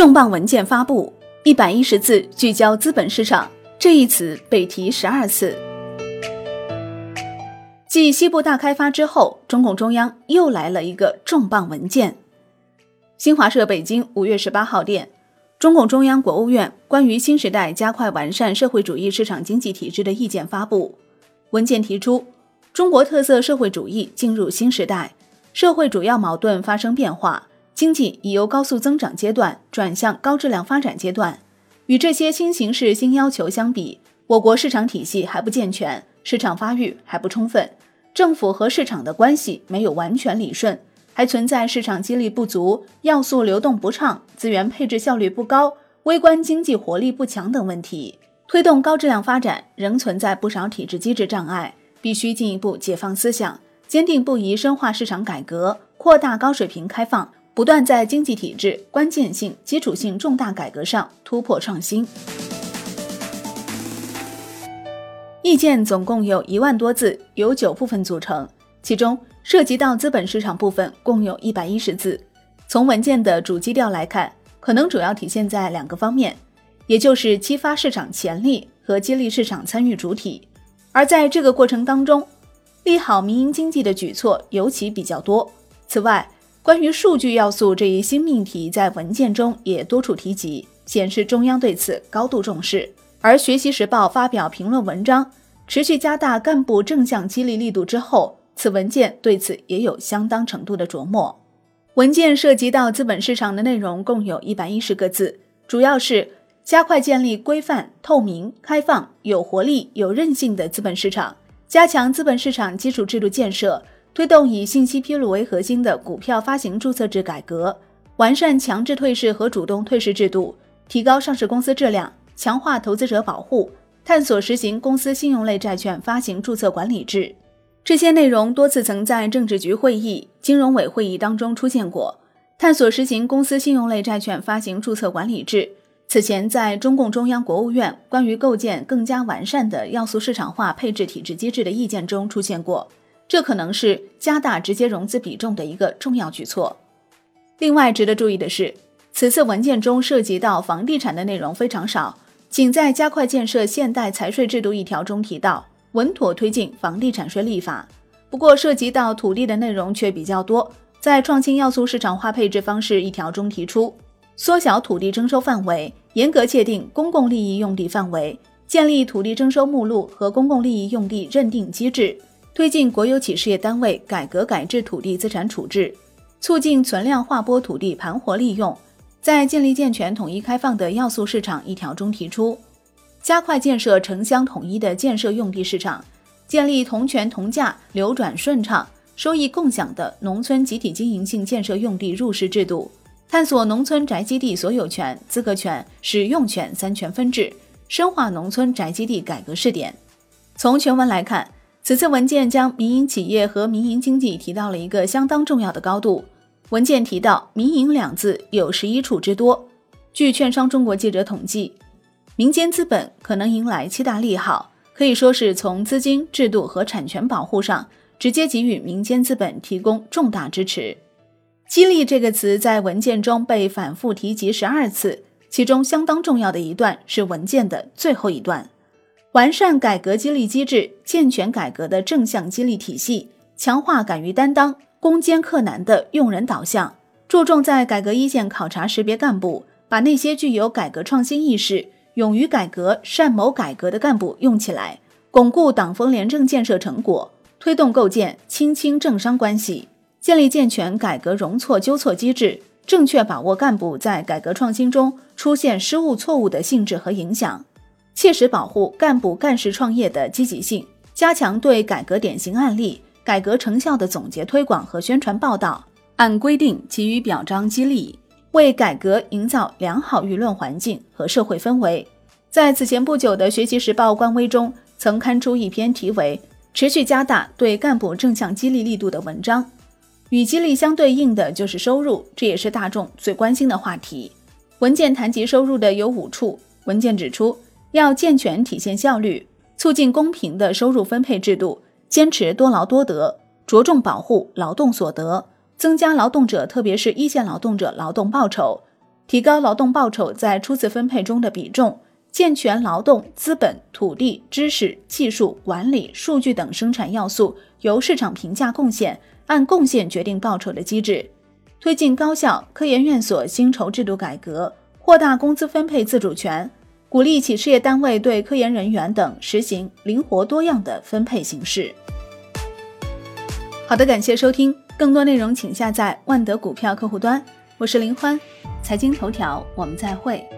重磅文件发布，一百一十字聚焦资本市场，这一词被提十二次。继西部大开发之后，中共中央又来了一个重磅文件。新华社北京五月十八号电，中共中央、国务院关于新时代加快完善社会主义市场经济体制的意见发布。文件提出，中国特色社会主义进入新时代，社会主要矛盾发生变化。经济已由高速增长阶段转向高质量发展阶段。与这些新形势、新要求相比，我国市场体系还不健全，市场发育还不充分，政府和市场的关系没有完全理顺，还存在市场激励不足、要素流动不畅、资源配置效率不高、微观经济活力不强等问题。推动高质量发展仍存在不少体制机制障碍，必须进一步解放思想，坚定不移深化市场改革，扩大高水平开放。不断在经济体制关键性、基础性重大改革上突破创新。意见总共有一万多字，由九部分组成，其中涉及到资本市场部分共有一百一十字。从文件的主基调来看，可能主要体现在两个方面，也就是激发市场潜力和激励市场参与主体。而在这个过程当中，利好民营经济的举措尤其比较多。此外，关于数据要素这一新命题，在文件中也多处提及，显示中央对此高度重视。而《学习时报》发表评论文章，持续加大干部正向激励力度之后，此文件对此也有相当程度的琢磨。文件涉及到资本市场的内容共有一百一十个字，主要是加快建立规范、透明、开放、有活力、有韧性的资本市场，加强资本市场基础制度建设。推动以信息披露为核心的股票发行注册制改革，完善强制退市和主动退市制度，提高上市公司质量，强化投资者保护，探索实行公司信用类债券发行注册管理制。这些内容多次曾在政治局会议、金融委会议当中出现过。探索实行公司信用类债券发行注册管理制，此前在中共中央、国务院关于构建更加完善的要素市场化配置体制机制的意见中出现过。这可能是加大直接融资比重的一个重要举措。另外，值得注意的是，此次文件中涉及到房地产的内容非常少，仅在加快建设现代财税制度一条中提到稳妥推进房地产税立法。不过，涉及到土地的内容却比较多，在创新要素市场化配置方式一条中提出缩小土地征收范围，严格界定公共利益用地范围，建立土地征收目录和公共利益用地认定机制。推进国有企事业单位改革改制土地资产处置，促进存量划拨土地盘活利用，在建立健全统一开放的要素市场一条中提出，加快建设城乡统一的建设用地市场，建立同权同价、流转顺畅、收益共享的农村集体经营性建设用地入市制度，探索农村宅基地所有权、资格权、使用权三权分置，深化农村宅基地改革试点。从全文来看。此次文件将民营企业和民营经济提到了一个相当重要的高度。文件提到“民营”两字有十一处之多。据券商中国记者统计，民间资本可能迎来七大利好，可以说是从资金、制度和产权保护上直接给予民间资本提供重大支持。激励这个词在文件中被反复提及十二次，其中相当重要的一段是文件的最后一段。完善改革激励机制，健全改革的正向激励体系，强化敢于担当、攻坚克难的用人导向，注重在改革一线考察识别干部，把那些具有改革创新意识、勇于改革、善谋改革的干部用起来，巩固党风廉政建设成果，推动构建亲清政商关系，建立健全改革容错纠错机制，正确把握干部在改革创新中出现失误错误的性质和影响。切实保护干部干事创业的积极性，加强对改革典型案例、改革成效的总结推广和宣传报道，按规定给予表彰激励，为改革营造良好舆论环境和社会氛围。在此前不久的《学习时报》官微中，曾刊出一篇题为“持续加大对干部正向激励力度”的文章。与激励相对应的就是收入，这也是大众最关心的话题。文件谈及收入的有五处，文件指出。要健全体现效率，促进公平的收入分配制度，坚持多劳多得，着重保护劳动所得，增加劳动者特别是一线劳动者劳动报酬，提高劳动报酬在初次分配中的比重，健全劳动、资本、土地、知识、技术、管理、数据等生产要素由市场评价贡献，按贡献决定报酬的机制，推进高校、科研院所薪酬制度改革，扩大工资分配自主权，鼓励企事业单位对科研人员等实行灵活多样的分配形式。好的，感谢收听，更多内容请下载万德股票客户端。我是林欢，财经头条，我们再会。